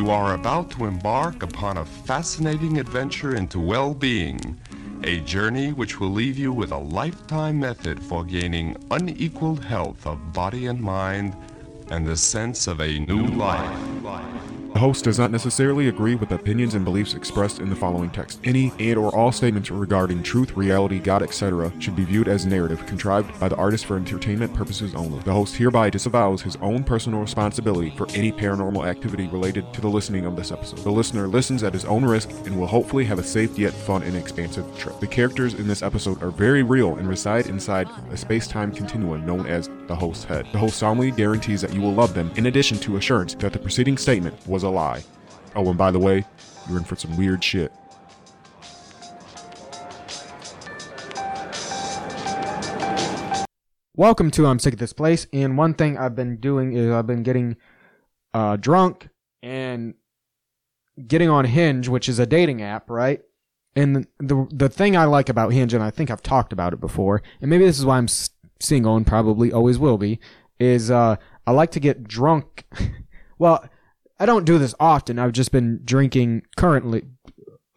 You are about to embark upon a fascinating adventure into well being, a journey which will leave you with a lifetime method for gaining unequaled health of body and mind and the sense of a new life. The host does not necessarily agree with opinions and beliefs expressed in the following text. Any and or all statements regarding truth, reality, God, etc. should be viewed as narrative contrived by the artist for entertainment purposes only. The host hereby disavows his own personal responsibility for any paranormal activity related to the listening of this episode. The listener listens at his own risk and will hopefully have a safe yet fun and expansive trip. The characters in this episode are very real and reside inside a space-time continuum known as the host's head. The host solemnly guarantees that you will love them in addition to assurance that the preceding statement was a lie. Oh, and by the way, you're in for some weird shit. Welcome to I'm Sick of This Place. And one thing I've been doing is I've been getting uh, drunk and getting on Hinge, which is a dating app, right? And the, the thing I like about Hinge, and I think I've talked about it before, and maybe this is why I'm single and probably always will be, is uh, I like to get drunk. well, I don't do this often. I've just been drinking currently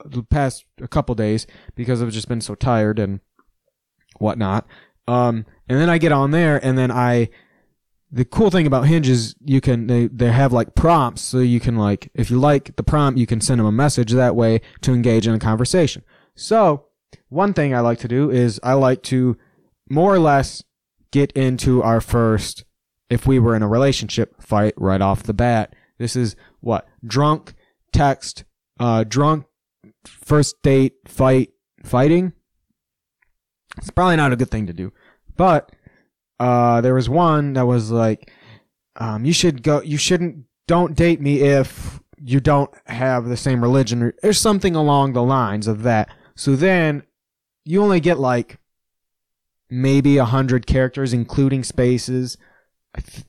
the past a couple days because I've just been so tired and whatnot. Um, and then I get on there, and then I. The cool thing about Hinge is you can they they have like prompts, so you can like if you like the prompt, you can send them a message that way to engage in a conversation. So one thing I like to do is I like to more or less get into our first if we were in a relationship fight right off the bat. This is what drunk text, uh, drunk first date fight fighting. It's probably not a good thing to do, but uh, there was one that was like, um, you should go, you shouldn't, don't date me if you don't have the same religion or, or something along the lines of that. So then you only get like maybe a hundred characters, including spaces,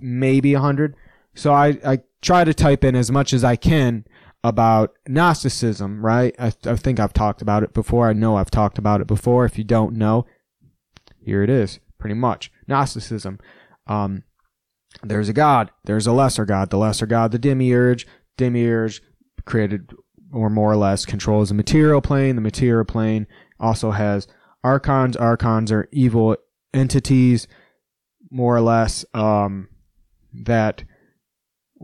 maybe a hundred. So I, I try to type in as much as I can about Gnosticism, right? I, I think I've talked about it before. I know I've talked about it before. If you don't know, here it is, pretty much. Gnosticism. Um, there's a God. There's a lesser God. The lesser God, the demiurge. Demiurge created or more or less controls the material plane. The material plane also has archons. Archons are evil entities, more or less, um, that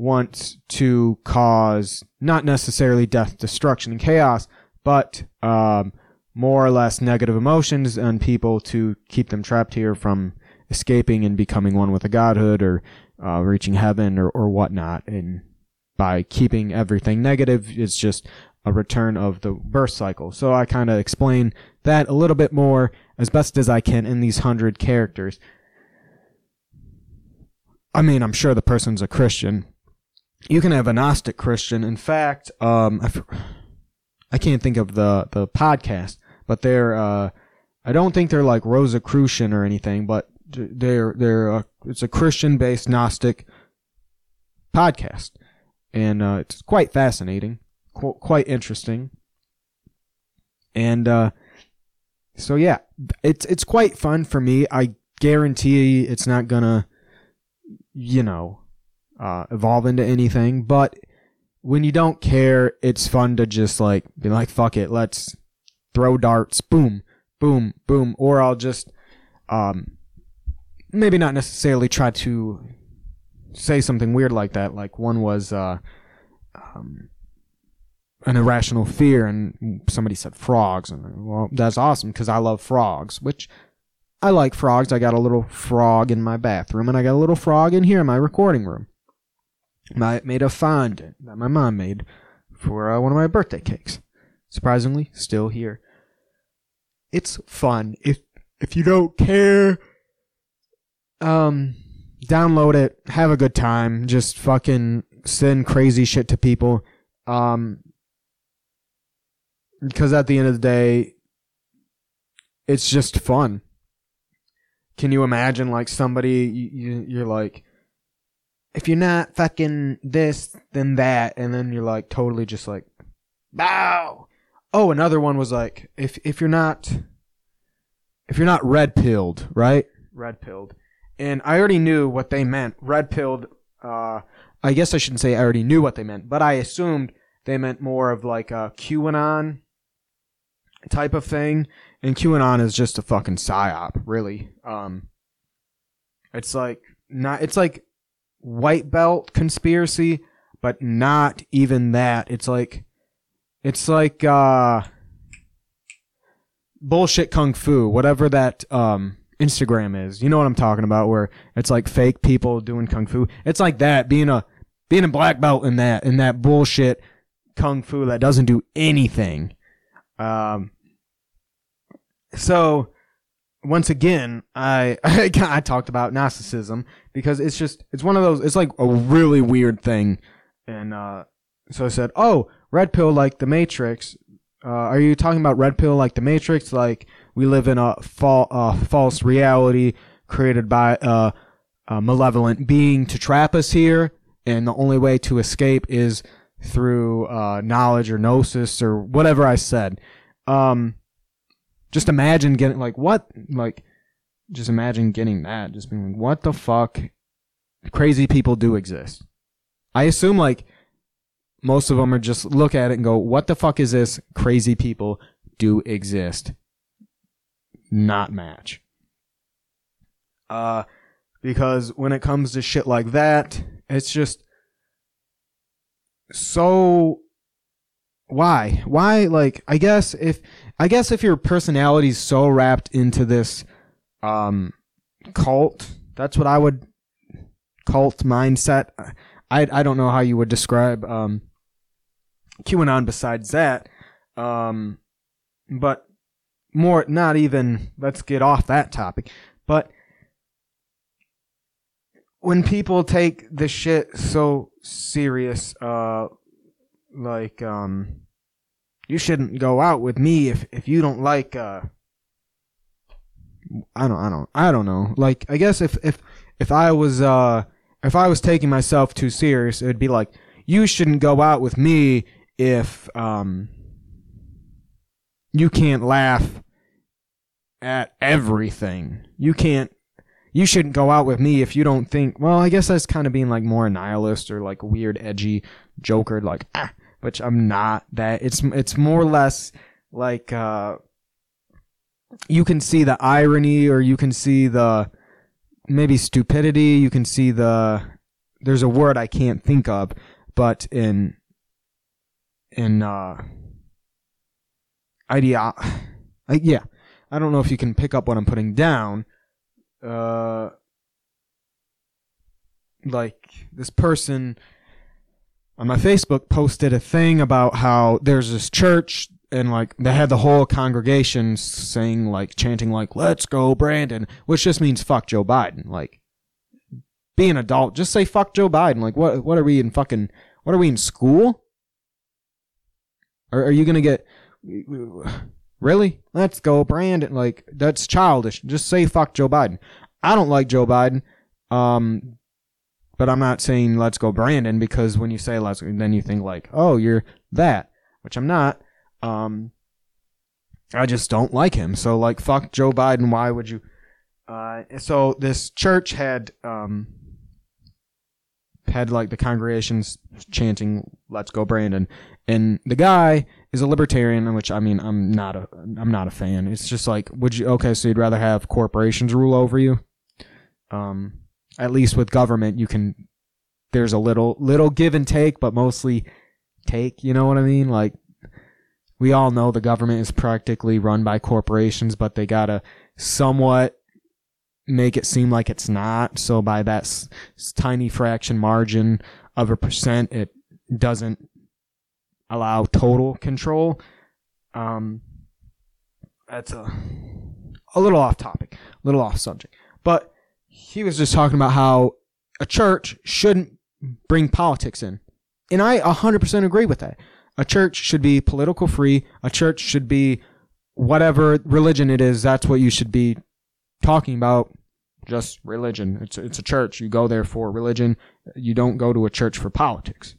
wants to cause not necessarily death, destruction, and chaos, but um, more or less negative emotions on people to keep them trapped here from escaping and becoming one with the godhood or uh, reaching heaven or, or whatnot. And by keeping everything negative, it's just a return of the birth cycle. So I kind of explain that a little bit more as best as I can in these hundred characters. I mean, I'm sure the person's a Christian. You can have a Gnostic Christian. In fact, um, I, can't think of the, the podcast, but they're, uh, I don't think they're like Rosicrucian or anything, but they're, they're, uh, it's a Christian based Gnostic podcast. And, uh, it's quite fascinating, qu- quite interesting. And, uh, so yeah, it's, it's quite fun for me. I guarantee it's not gonna, you know, uh, evolve into anything. But when you don't care, it's fun to just like be like, fuck it, let's throw darts, boom, boom, boom. Or I'll just, um, maybe not necessarily try to say something weird like that. Like one was, uh, um, an irrational fear, and somebody said frogs, and well, that's awesome because I love frogs, which I like frogs. I got a little frog in my bathroom, and I got a little frog in here in my recording room. I made a fondant that my mom made for uh, one of my birthday cakes. Surprisingly, still here. It's fun. If if you don't care, um, download it. Have a good time. Just fucking send crazy shit to people. Um, because at the end of the day, it's just fun. Can you imagine like somebody you, you are like, if you're not fucking this, then that, and then you're like totally just like, bow. Oh, another one was like, if if you're not, if you're not red pilled, right? Red pilled, and I already knew what they meant. Red pilled. Uh, I guess I shouldn't say I already knew what they meant, but I assumed they meant more of like a QAnon type of thing. And QAnon is just a fucking psyop, really. Um, it's like not. It's like white belt conspiracy, but not even that. It's like, it's like uh, bullshit kung fu, whatever that um Instagram is. You know what I'm talking about, where it's like fake people doing kung fu. It's like that, being a being a black belt in that in that bullshit kung fu that doesn't do anything. Um. So once again, I, I I talked about Gnosticism because it's just it's one of those. It's like a really weird thing, and uh, so I said, "Oh, red pill like the Matrix." Uh, are you talking about red pill like the Matrix? Like we live in a fa- uh, false reality created by a, a malevolent being to trap us here, and the only way to escape is through uh, knowledge or gnosis or whatever I said. Um, just imagine getting like what like just imagine getting that just being like what the fuck? Crazy people do exist. I assume like most of them are just look at it and go what the fuck is this? Crazy people do exist. Not match. Uh because when it comes to shit like that it's just so why? Why like i guess if i guess if your personality's so wrapped into this um cult that's what i would cult mindset. I i don't know how you would describe um qanon besides that um but more not even let's get off that topic but when people take the shit so serious uh like um you shouldn't go out with me if if you don't like uh I don't I don't I don't know. Like I guess if if if I was uh if I was taking myself too serious, it'd be like you shouldn't go out with me if um you can't laugh at everything. You can't you shouldn't go out with me if you don't think well, I guess that's kind of being like more nihilist or like weird edgy joker like ah which I'm not that it's it's more or less like uh you can see the irony or you can see the maybe stupidity you can see the there's a word I can't think of but in in uh idea like yeah I don't know if you can pick up what I'm putting down uh like this person on my Facebook posted a thing about how there's this church and like they had the whole congregation saying like chanting like let's go Brandon which just means fuck Joe Biden. Like be an adult. Just say fuck Joe Biden. Like what what are we in fucking what are we in school? Or are you going to get really? Let's go Brandon. Like that's childish. Just say fuck Joe Biden. I don't like Joe Biden. Um but I'm not saying let's go Brandon because when you say let's then you think like, "Oh, you're that," which I'm not. Um I just don't like him. So like fuck Joe Biden, why would you uh so this church had um had like the congregations chanting let's go Brandon and the guy is a libertarian which I mean I'm not a I'm not a fan. It's just like would you okay so you'd rather have corporations rule over you? Um at least with government you can there's a little little give and take but mostly take you know what i mean? Like we all know the government is practically run by corporations but they gotta somewhat make it seem like it's not. So by that s- tiny fraction margin of a percent it doesn't allow total control. Um that's a a little off topic a little off subject. But he was just talking about how a church shouldn't bring politics in. And I 100% agree with that. A church should be political free. A church should be whatever religion it is, that's what you should be talking about. Just religion. It's, it's a church. You go there for religion. You don't go to a church for politics.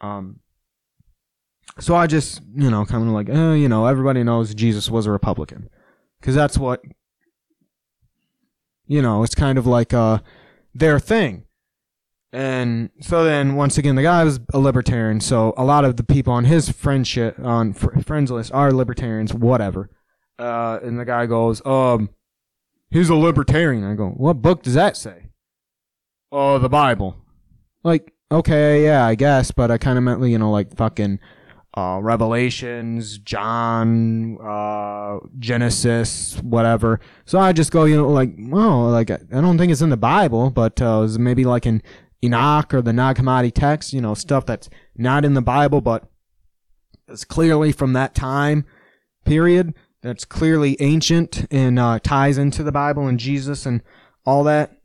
Um, so I just, you know, kind of like, eh, you know, everybody knows Jesus was a Republican. Because that's what you know, it's kind of like uh, their thing. And so then, once again, the guy was a libertarian. So a lot of the people on his friendship on fr- friends list are libertarians. Whatever. Uh, and the guy goes, um, he's a libertarian. I go, what book does that say? Oh, the Bible. Like, okay, yeah, I guess, but I kind of meant, you know, like fucking uh, Revelations, John, uh, Genesis, whatever. So I just go, you know, like, well, like I don't think it's in the Bible, but uh, maybe like in Enoch or the Nag Hammadi text, you know, stuff that's not in the Bible, but it's clearly from that time period. That's clearly ancient and uh, ties into the Bible and Jesus and all that.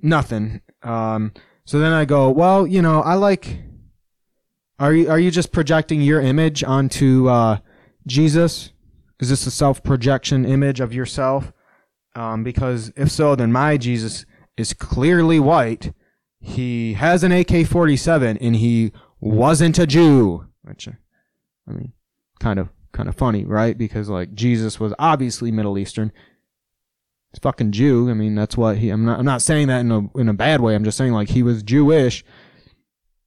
Nothing. Um, so then I go, well, you know, I like. Are you are you just projecting your image onto uh, Jesus? Is this a self projection image of yourself? Um, because if so, then my Jesus is clearly white. He has an AK forty seven, and he wasn't a Jew. Which, uh, I mean, kind of kind of funny, right? Because like Jesus was obviously Middle Eastern He's fucking Jew. I mean, that's what he. I'm not. I'm not saying that in a in a bad way. I'm just saying like he was Jewish,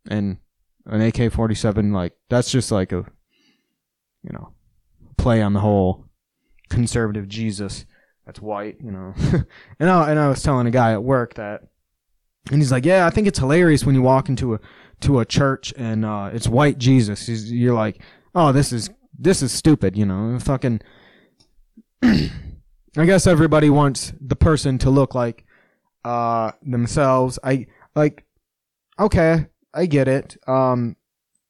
and an AK-47 like that's just like a, you know, play on the whole conservative Jesus that's white. You know, and I and I was telling a guy at work that, and he's like, yeah, I think it's hilarious when you walk into a to a church and uh, it's white Jesus. He's, you're like, oh, this is this is stupid. You know, fucking. I guess everybody wants the person to look like uh themselves. I like okay, I get it. Um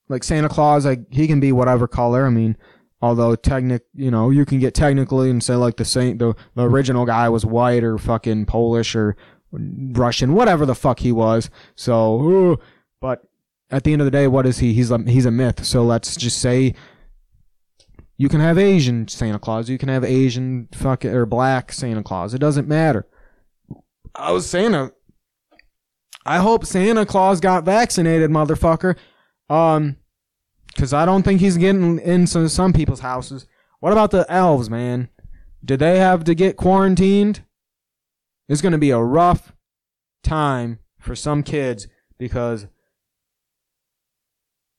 like Santa Claus, like he can be whatever color. I mean, although technic, you know, you can get technically and say like the saint the, the original guy was white or fucking Polish or Russian, whatever the fuck he was. So, uh, but at the end of the day, what is he? He's a, he's a myth. So let's just say you can have Asian Santa Claus. You can have Asian fuck or black Santa Claus. It doesn't matter. I was Santa. I hope Santa Claus got vaccinated, motherfucker. Um, cause I don't think he's getting into some people's houses. What about the elves, man? Did they have to get quarantined? It's gonna be a rough time for some kids because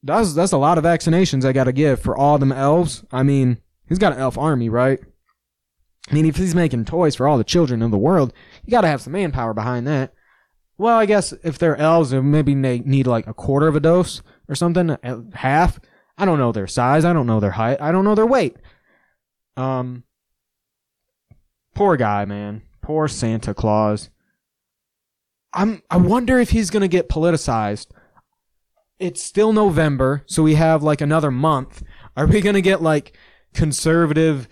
that's that's a lot of vaccinations I got to give for all them elves. I mean, he's got an elf army, right? I mean, if he's making toys for all the children of the world, you got to have some manpower behind that. Well, I guess if they're elves, maybe they need like a quarter of a dose or something, half. I don't know their size. I don't know their height. I don't know their weight. Um, poor guy, man. Poor Santa Claus. I'm. I wonder if he's gonna get politicized it's still November, so we have like another month. Are we gonna get like conservative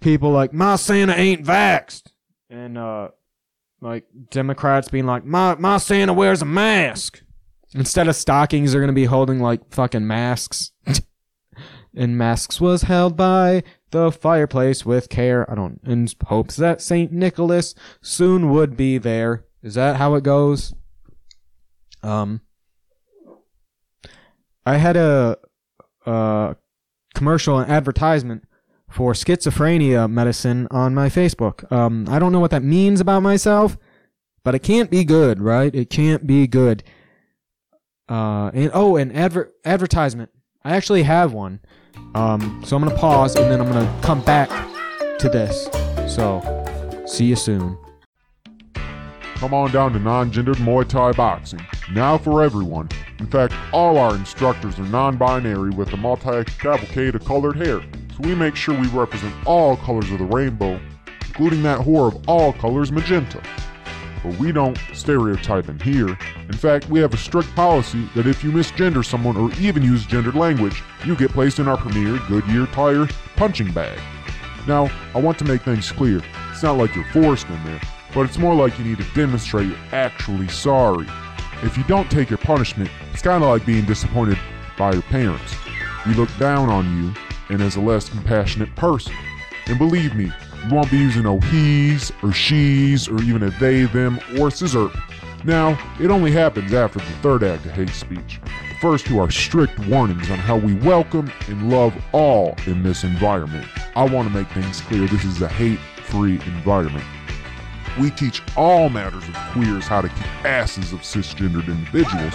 people like my Santa ain't vaxxed, and uh, like Democrats being like my my Santa wears a mask instead of stockings? They're gonna be holding like fucking masks, and masks was held by the fireplace with care. I don't in hopes that Saint Nicholas soon would be there. Is that how it goes? Um. I had a, a commercial and advertisement for schizophrenia medicine on my Facebook. Um, I don't know what that means about myself, but it can't be good, right? It can't be good. Uh, and oh, an adver- advertisement. I actually have one. Um, so I'm gonna pause and then I'm gonna come back to this. So, see you soon. Come on down to non gendered Muay Thai boxing. Now for everyone. In fact, all our instructors are non binary with a multi cavalcade of colored hair, so we make sure we represent all colors of the rainbow, including that whore of all colors, magenta. But we don't stereotype in here. In fact, we have a strict policy that if you misgender someone or even use gendered language, you get placed in our premier Goodyear tire punching bag. Now, I want to make things clear. It's not like you're forced in there but it's more like you need to demonstrate you're actually sorry. If you don't take your punishment, it's kind of like being disappointed by your parents. We look down on you and as a less compassionate person. And believe me, you won't be using no he's or she's or even a they, them, or scissor. Now, it only happens after the third act of hate speech. The first two are strict warnings on how we welcome and love all in this environment. I want to make things clear this is a hate free environment. we teach all matters of queers how to kick asses of cisgendered individuals.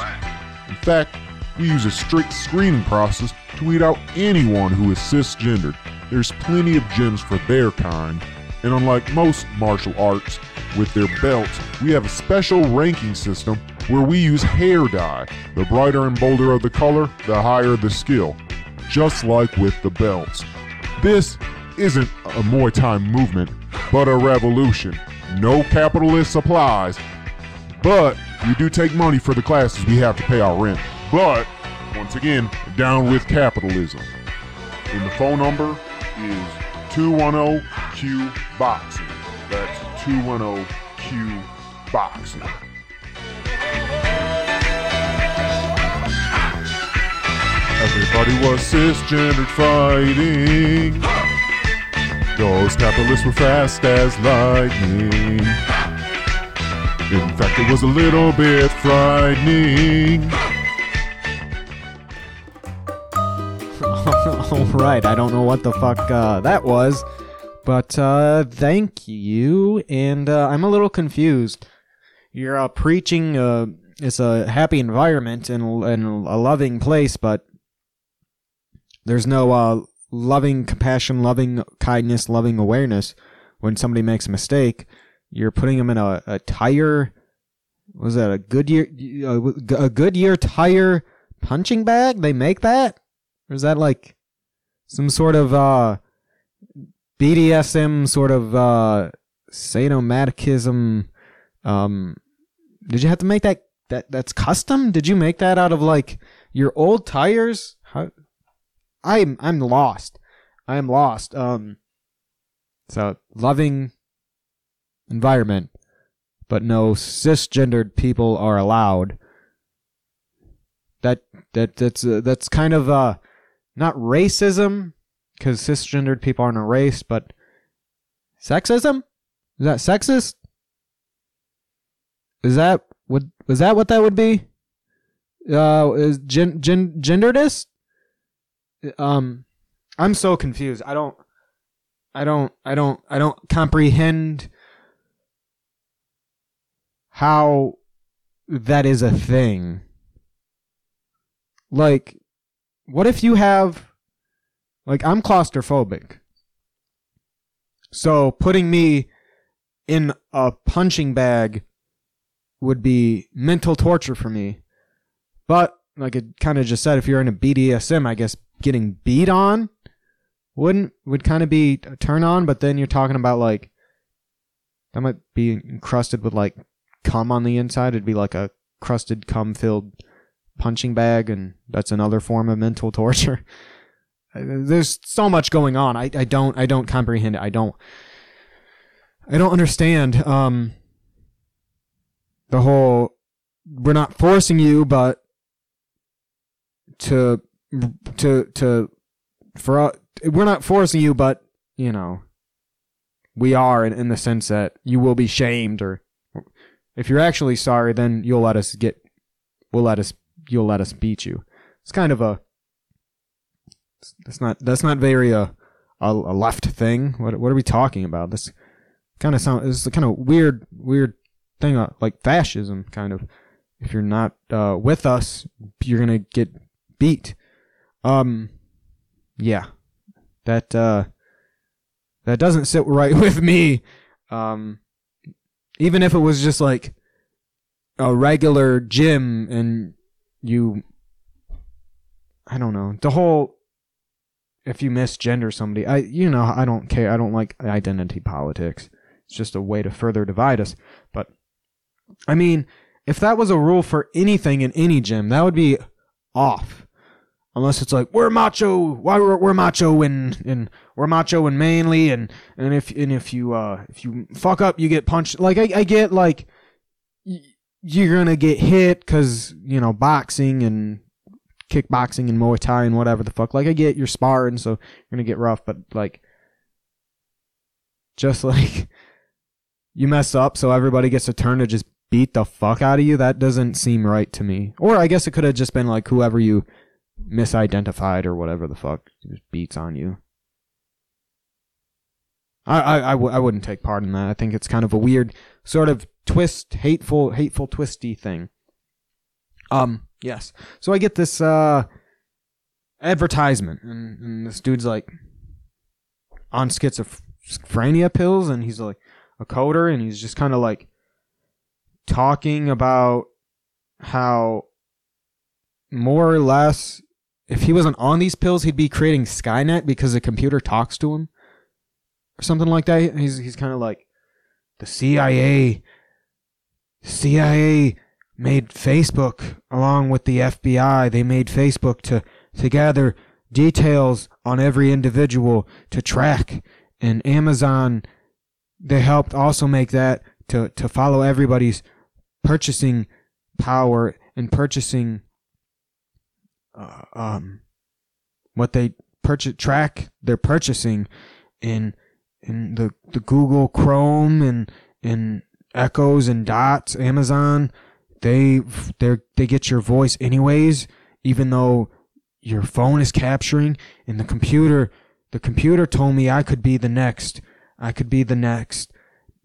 In fact, we use a strict screening process to weed out anyone who is cisgendered. There's plenty of gyms for their kind, and unlike most martial arts with their belts, we have a special ranking system where we use hair dye. The brighter and bolder of the color, the higher the skill. Just like with the belts. This isn't a Muay Thai movement, but a revolution. No capitalist supplies, but we do take money for the classes we have to pay our rent. But, once again, down with capitalism. And the phone number is 210Q Boxing. That's 210Q Boxing. Everybody was cisgendered fighting. Those capitalists were fast as lightning. In fact, it was a little bit frightening. All right, I don't know what the fuck uh, that was, but uh, thank you. And uh, I'm a little confused. You're uh, preaching uh, it's a happy environment and, and a loving place, but there's no uh, loving compassion, loving kindness, loving awareness when somebody makes a mistake. You're putting them in a, a tire. Was that a Goodyear a Goodyear tire punching bag? They make that, or is that like some sort of uh, BDSM sort of uh, sadomasochism? Um, did you have to make that that that's custom? Did you make that out of like your old tires? How, I'm I'm lost. I am lost. Um, so loving environment, but no cisgendered people are allowed. That that that's uh, that's kind of uh not racism because cisgendered people aren't a race, but sexism. Is that sexist? Is that would was that what that would be? Uh, is gen, gen genderedist? Um, I'm so confused. I don't, I don't, I don't, I don't comprehend how that is a thing. Like, what if you have, like, I'm claustrophobic. So putting me in a punching bag would be mental torture for me. But, like it kind of just said, if you're in a BDSM, I guess getting beat on wouldn't would kind of be a turn on, but then you're talking about like that might be encrusted with like cum on the inside. It'd be like a crusted cum filled punching bag, and that's another form of mental torture. There's so much going on. I, I don't I don't comprehend it. I don't I don't understand um the whole we're not forcing you, but to to to for uh, we're not forcing you, but you know, we are in, in the sense that you will be shamed, or if you're actually sorry, then you'll let us get, we'll let us, you'll let us beat you. It's kind of a, that's not that's not very uh, a a left thing. What what are we talking about? This kind of sound is the kind of weird weird thing uh, like fascism kind of. If you're not uh, with us, you're gonna get beat. Um, yeah, that uh, that doesn't sit right with me. Um, even if it was just like a regular gym and you, I don't know, the whole if you misgender somebody, I you know I don't care. I don't like identity politics. It's just a way to further divide us. But I mean, if that was a rule for anything in any gym, that would be off unless it's like we're macho why we're, we're macho and and we're macho and manly and and if and if you uh if you fuck up you get punched like i, I get like you're gonna get hit because you know boxing and kickboxing and muay thai and whatever the fuck like i get you're sparring so you're gonna get rough but like just like you mess up so everybody gets a turn to just beat the fuck out of you that doesn't seem right to me or i guess it could have just been like whoever you misidentified or whatever the fuck just beats on you. I, I, I, w- I wouldn't take part in that. I think it's kind of a weird sort of twist, hateful, hateful, twisty thing. Um, yes. So I get this uh advertisement, and, and this dude's like on schizophrenia pills, and he's like a coder, and he's just kind of like talking about how more or less if he wasn't on these pills he'd be creating skynet because the computer talks to him or something like that he's he's kind of like the CIA CIA made Facebook along with the FBI they made Facebook to to gather details on every individual to track. And Amazon they helped also make that to to follow everybody's purchasing power and purchasing uh, um what they purchase track their purchasing in in the the Google Chrome and and Echoes and Dots Amazon they they they get your voice anyways even though your phone is capturing and the computer the computer told me I could be the next I could be the next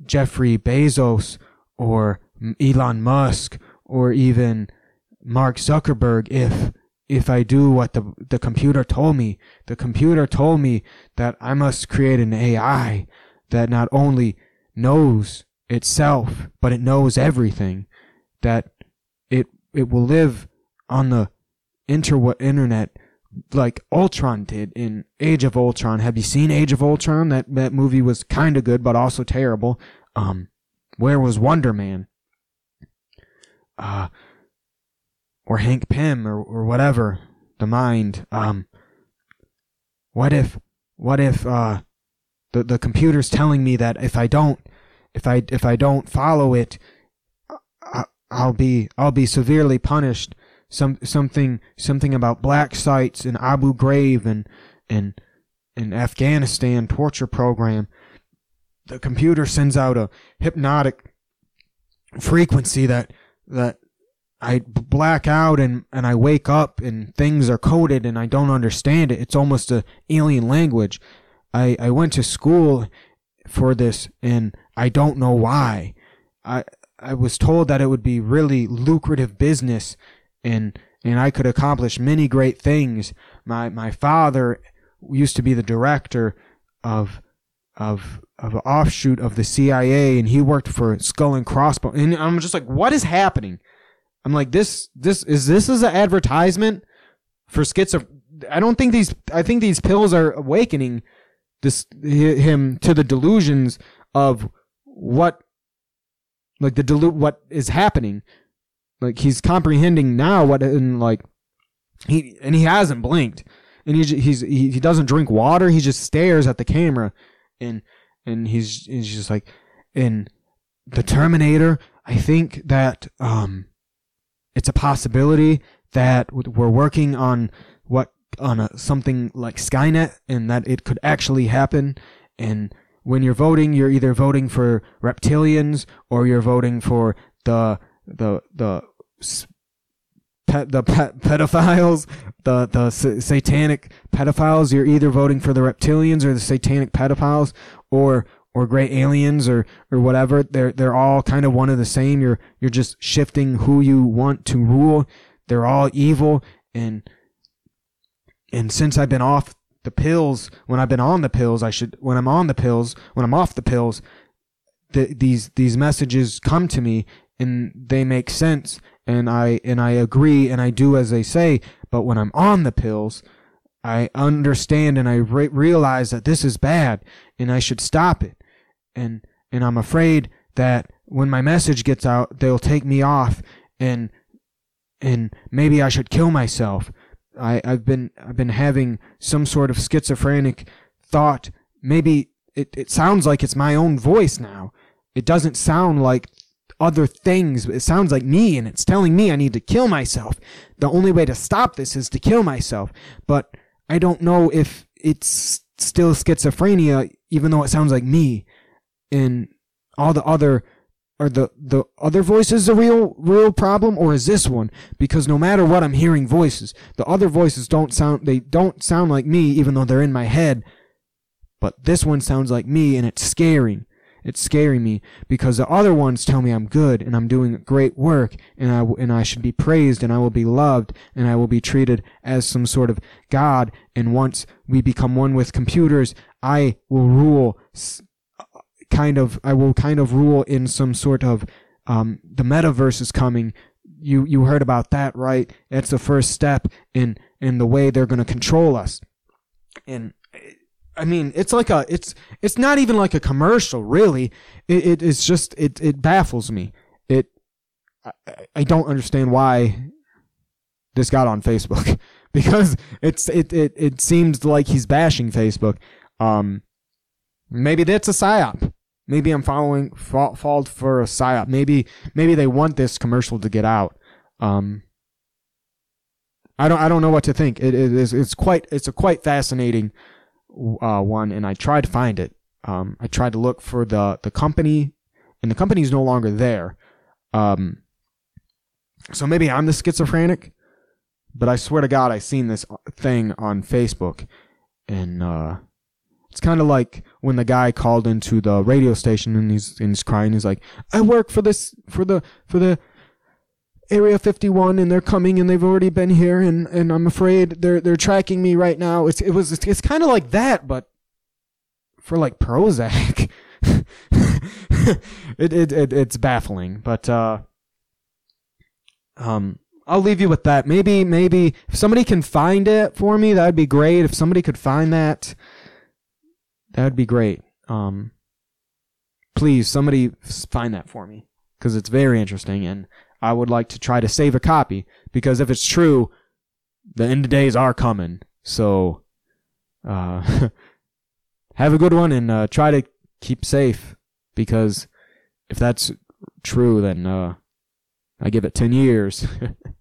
Jeffrey Bezos or Elon Musk or even Mark Zuckerberg if if I do what the the computer told me. The computer told me that I must create an AI that not only knows itself, but it knows everything. That it it will live on the inter internet like Ultron did in Age of Ultron. Have you seen Age of Ultron? That that movie was kind of good, but also terrible. Um, where was Wonder Man? uh, or Hank Pym or, or whatever, the mind. Um, what if, what if, uh, the, the computer's telling me that if I don't, if I, if I don't follow it, I, I'll be, I'll be severely punished. Some, something, something about black sites in Abu Ghraib and, and, in Afghanistan torture program. The computer sends out a hypnotic frequency that that I black out and, and I wake up and things are coded and I don't understand it. It's almost a alien language. I, I went to school for this and I don't know why. I I was told that it would be really lucrative business and and I could accomplish many great things. My my father used to be the director of of of an offshoot of the CIA, and he worked for Skull and Crossbones. And I'm just like, what is happening? I'm like, this this is this is an advertisement for schizo. I don't think these. I think these pills are awakening this him to the delusions of what like the delu- what is happening. Like he's comprehending now what and like he and he hasn't blinked and he he's he, he doesn't drink water. He just stares at the camera and and he's he's just like in the Terminator. I think that um, it's a possibility that we're working on what on a, something like Skynet, and that it could actually happen. And when you're voting, you're either voting for reptilians or you're voting for the the the pet, the pet, pedophiles, the the satanic pedophiles. You're either voting for the reptilians or the satanic pedophiles, or or great aliens or or whatever. They're they're all kind of one of the same. You're you're just shifting who you want to rule. They're all evil and and since I've been off the pills, when I've been on the pills, I should when I'm on the pills, when I'm off the pills, the, these these messages come to me and they make sense and I and I agree and I do as they say. But when I'm on the pills, I understand and I re- realize that this is bad and I should stop it. And and I'm afraid that when my message gets out, they'll take me off and and maybe I should kill myself. I, I've been I've been having some sort of schizophrenic thought. Maybe it, it sounds like it's my own voice now. It doesn't sound like other things. It sounds like me and it's telling me I need to kill myself. The only way to stop this is to kill myself. But I don't know if it's still schizophrenia, even though it sounds like me. And all the other are the the other voices a real real problem or is this one? Because no matter what i'm hearing voices. The other voices don't sound they don't sound like me even though they're in my head. But this one sounds like me and it's scaring. It's scaring me because the other ones tell me I'm good and I'm doing great work and I and I should be praised and I will be loved and I will be treated as some sort of god. And once we become one with computers I will rule kind of I will kind of rule in some sort of um, the metaverse is coming you you heard about that right it's the first step in in the way they're going to control us and I mean, it's like a, it's, it's not even like a commercial, really. It, it it's just, it, it baffles me. It, I, I don't understand why this got on Facebook because it's, it, it, it seems like he's bashing Facebook. Um, maybe that's a psyop. Maybe I'm following, fall, for a psyop. Maybe, maybe they want this commercial to get out. Um, I don't, I don't know what to think. It, it is, it's quite, it's a quite fascinating, uh, one, and I tried to find it. Um, I tried to look for the the company, and the company is no longer there. Um, so maybe I'm the schizophrenic, but I swear to God, I seen this thing on Facebook, and uh, it's kind of like when the guy called into the radio station and he's and he's crying. He's like, "I work for this for the for the." Area 51 and they're coming and they've already been here and, and I'm afraid they're they're tracking me right now. It's it was it's, it's kind of like that but for like Prozac. it, it it it's baffling, but uh um I'll leave you with that. Maybe maybe if somebody can find it for me, that'd be great. If somebody could find that, that'd be great. Um please somebody find that for me because it's very interesting and I would like to try to save a copy because if it's true, the end of days are coming. So, uh, have a good one and uh, try to keep safe because if that's true, then uh, I give it 10 years.